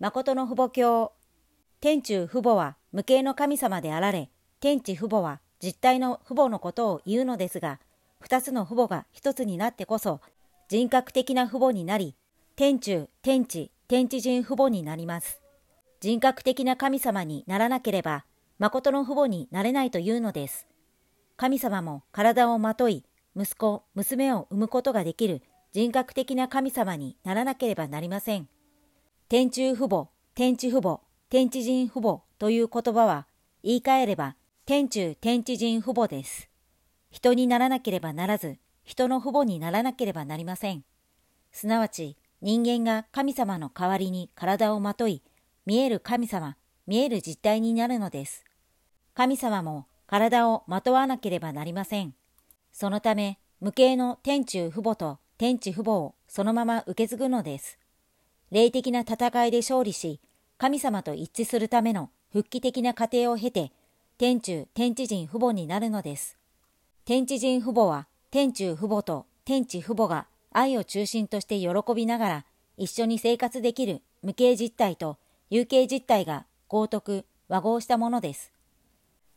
誠の父母教。天中父母は無形の神様であられ、天地父母は実体の父母のことを言うのですが、二つの父母が一つになってこそ、人格的な父母になり、天中、天地、天地人父母になります。人格的な神様にならなければ、誠の父母になれないというのです。神様も体をまとい、息子、娘を産むことができる人格的な神様にならなければなりません。天中父母、天地父母、天地人父母という言葉は、言い換えれば、天中天地人父母です。人にならなければならず、人の父母にならなければなりません。すなわち、人間が神様の代わりに体をまとい、見える神様、見える実体になるのです。神様も体をまとわなければなりません。そのため、無形の天中父母と天地父母をそのまま受け継ぐのです。霊的な戦いで勝利し、神様と一致するための復帰的な過程を経て、天中天地人父母になるのです。天地人父母は、天中父母と天地父母が愛を中心として喜びながら一緒に生活できる無形実体と有形実体が合徳、和合したものです。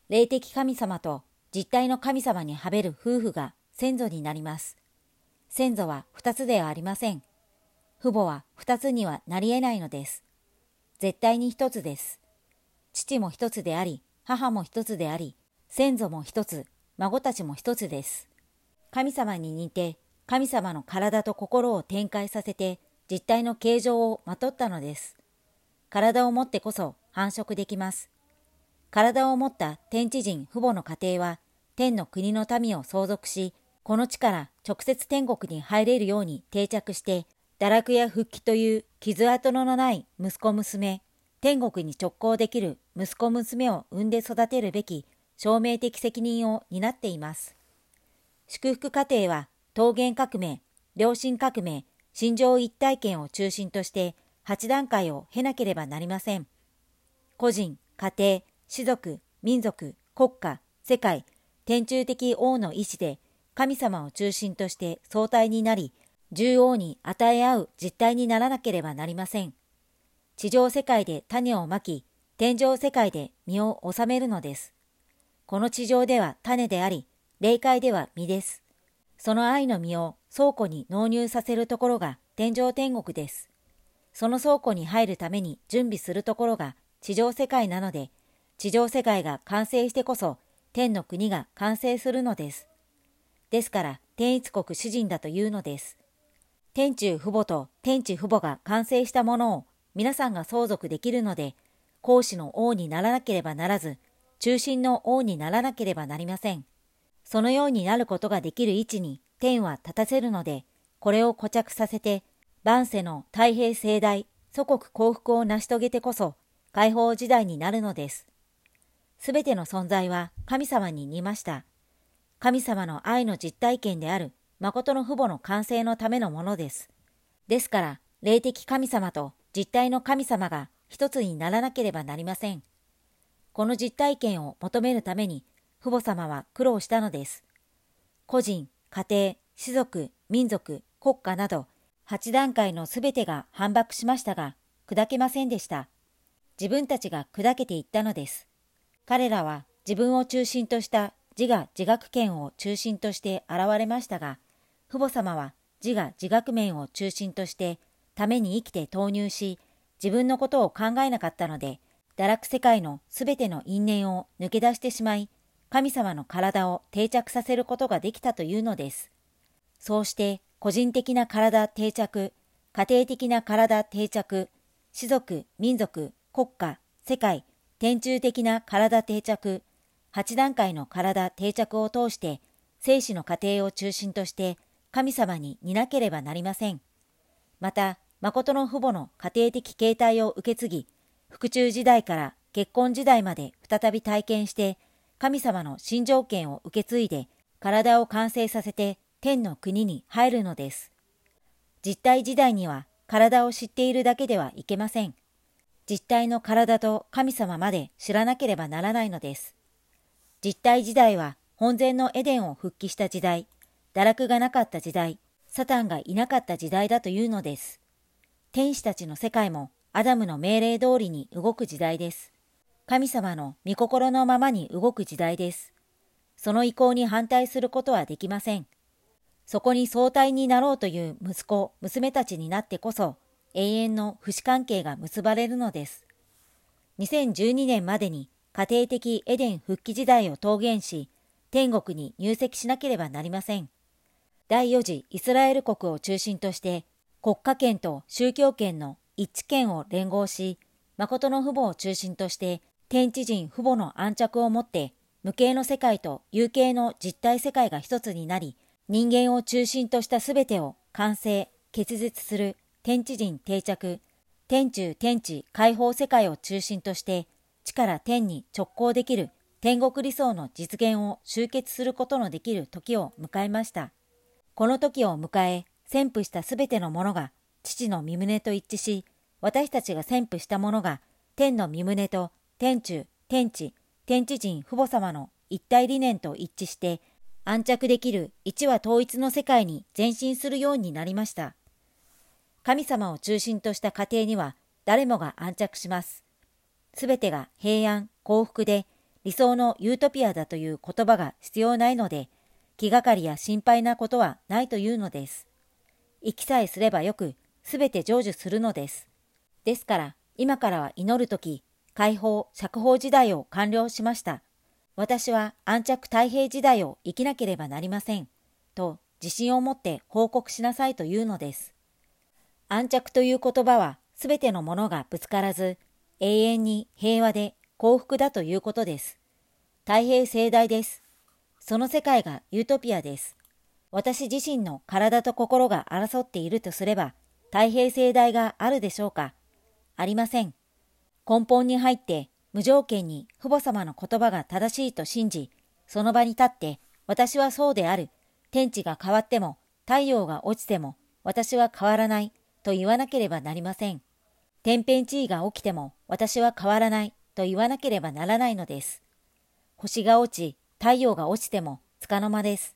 霊的神様と実体の神様にはべる夫婦が先祖になります。先祖は二つではありません。父母は二つにはなり得ないのです。絶対に一つです。父も一つであり、母も一つであり、先祖も一つ、孫たちも一つです。神様に似て、神様の体と心を展開させて、実体の形状をまとったのです。体を持ってこそ繁殖できます。体を持った天地人父母の家庭は、天の国の民を相続し、この地から直接天国に入れるように定着して、堕落や復帰という傷跡のない息子娘、天国に直行できる息子娘を産んで育てるべき証明的責任を担っています。祝福家庭は桃源革命、良心革命、心情一体験を中心として8段階を経なければなりません。個人、家庭、士族、民族、国家、世界、天中的王の意志で神様を中心として相対になり、獣王に与え合う実態にならなければなりません。地上世界で種をまき、天上世界で実を収めるのです。この地上では種であり、霊界では実です。その愛の実を倉庫に納入させるところが天上天国です。その倉庫に入るために準備するところが地上世界なので、地上世界が完成してこそ天の国が完成するのです。ですから天一国主人だというのです。天中父母と天地父母が完成したものを皆さんが相続できるので、孔子の王にならなければならず、中心の王にならなければなりません。そのようになることができる位置に天は立たせるので、これを固着させて、万世の太平盛大、祖国幸福を成し遂げてこそ、解放時代になるのです。すべての存在は神様に似ました。神様の愛の実体験である誠の父母の完成のためのものです。ですから、霊的神様と実体の神様が一つにならなければなりません。この実体験を求めるために、父母様は苦労したのです。個人、家庭、士族、民族、国家など、8段階のすべてが反駁しましたが、砕けませんでした。自分たちが砕けていったのです。彼らは自分を中心とした自我自学権を中心として現れましたが、父母様は自我自学面を中心としてために生きて投入し、自分のことを考えなかったので、堕落世界のすべての因縁を抜け出してしまい、神様の体を定着させることができたというのです。そうして個人的な体定着、家庭的な体定着、士族、民族、国家、世界、天中的な体定着、八段階の体定着を通して、生死の過程を中心として神様に似なければなりません。また、誠の父母の家庭的形態を受け継ぎ、腹中時代から結婚時代まで再び体験して、神様の新条件を受け継いで、体を完成させて天の国に入るのです。実体時代には体を知っているだけではいけません。実体の体と神様まで知らなければならないのです。実体時代は本前のエデンを復帰した時代、堕落がなかった時代、サタンがいなかった時代だというのです。天使たちの世界もアダムの命令通りに動く時代です。神様の御心のままに動く時代です。その意向に反対することはできません。そこに相対になろうという息子、娘たちになってこそ、永遠の不死関係が結ばれるのです。2012年までに家庭的エデン復帰時代を桃源し、天国に入籍しなければなりません。第4次イスラエル国を中心として、国家権と宗教権の一致権を連合し、誠の父母を中心として、天地人父母の安着をもって、無形の世界と有形の実体世界が一つになり、人間を中心としたすべてを完成、結実する天地人定着、天中天地解放世界を中心として、地から天に直行できる天国理想の実現を集結することのできる時を迎えました。この時を迎え、宣布したすべてのものが父の身旨と一致し、私たちが宣布したものが天の身旨と天中、天地、天地人父母様の一体理念と一致して安着できる一話統一の世界に前進するようになりました。神様を中心とした家庭には誰もが安着します。すべてが平安、幸福で理想のユートピアだという言葉が必要ないので、気がかりや心配なことはないというのです。生きさえすればよく、すべて成就するのです。ですから、今からは祈るとき、解放、釈放時代を完了しました。私は安着太平時代を生きなければなりません。と自信を持って報告しなさいというのです。安着という言葉はすべてのものがぶつからず、永遠に平和で幸福だということです。太平盛大です。その世界がユートピアです。私自身の体と心が争っているとすれば、太平盛大があるでしょうか？ありません。根本に入って無条件に父母様の言葉が正しいと信じ、その場に立って私はそうである。天地が変わっても太陽が落ちても私は変わらないと言わなければなりません。天変地異が起きても私は変わらないと言わなければならないのです。星が落ち、太陽が落ちても束の間です。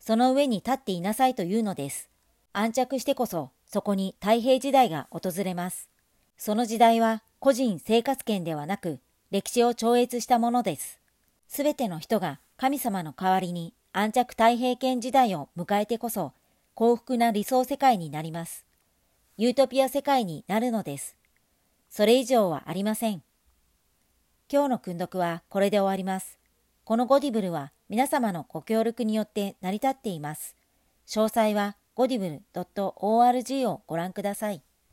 その上に立っていなさいというのです。安着してこそそこに太平時代が訪れます。その時代は個人生活圏ではなく歴史を超越したものです。すべての人が神様の代わりに安着太平圏時代を迎えてこそ幸福な理想世界になります。ユートピア世界になるのです。それ以上はありません。今日の訓読はこれで終わります。このゴディブルは皆様のご協力によって成り立っています。詳細はゴディブル .org をご覧ください。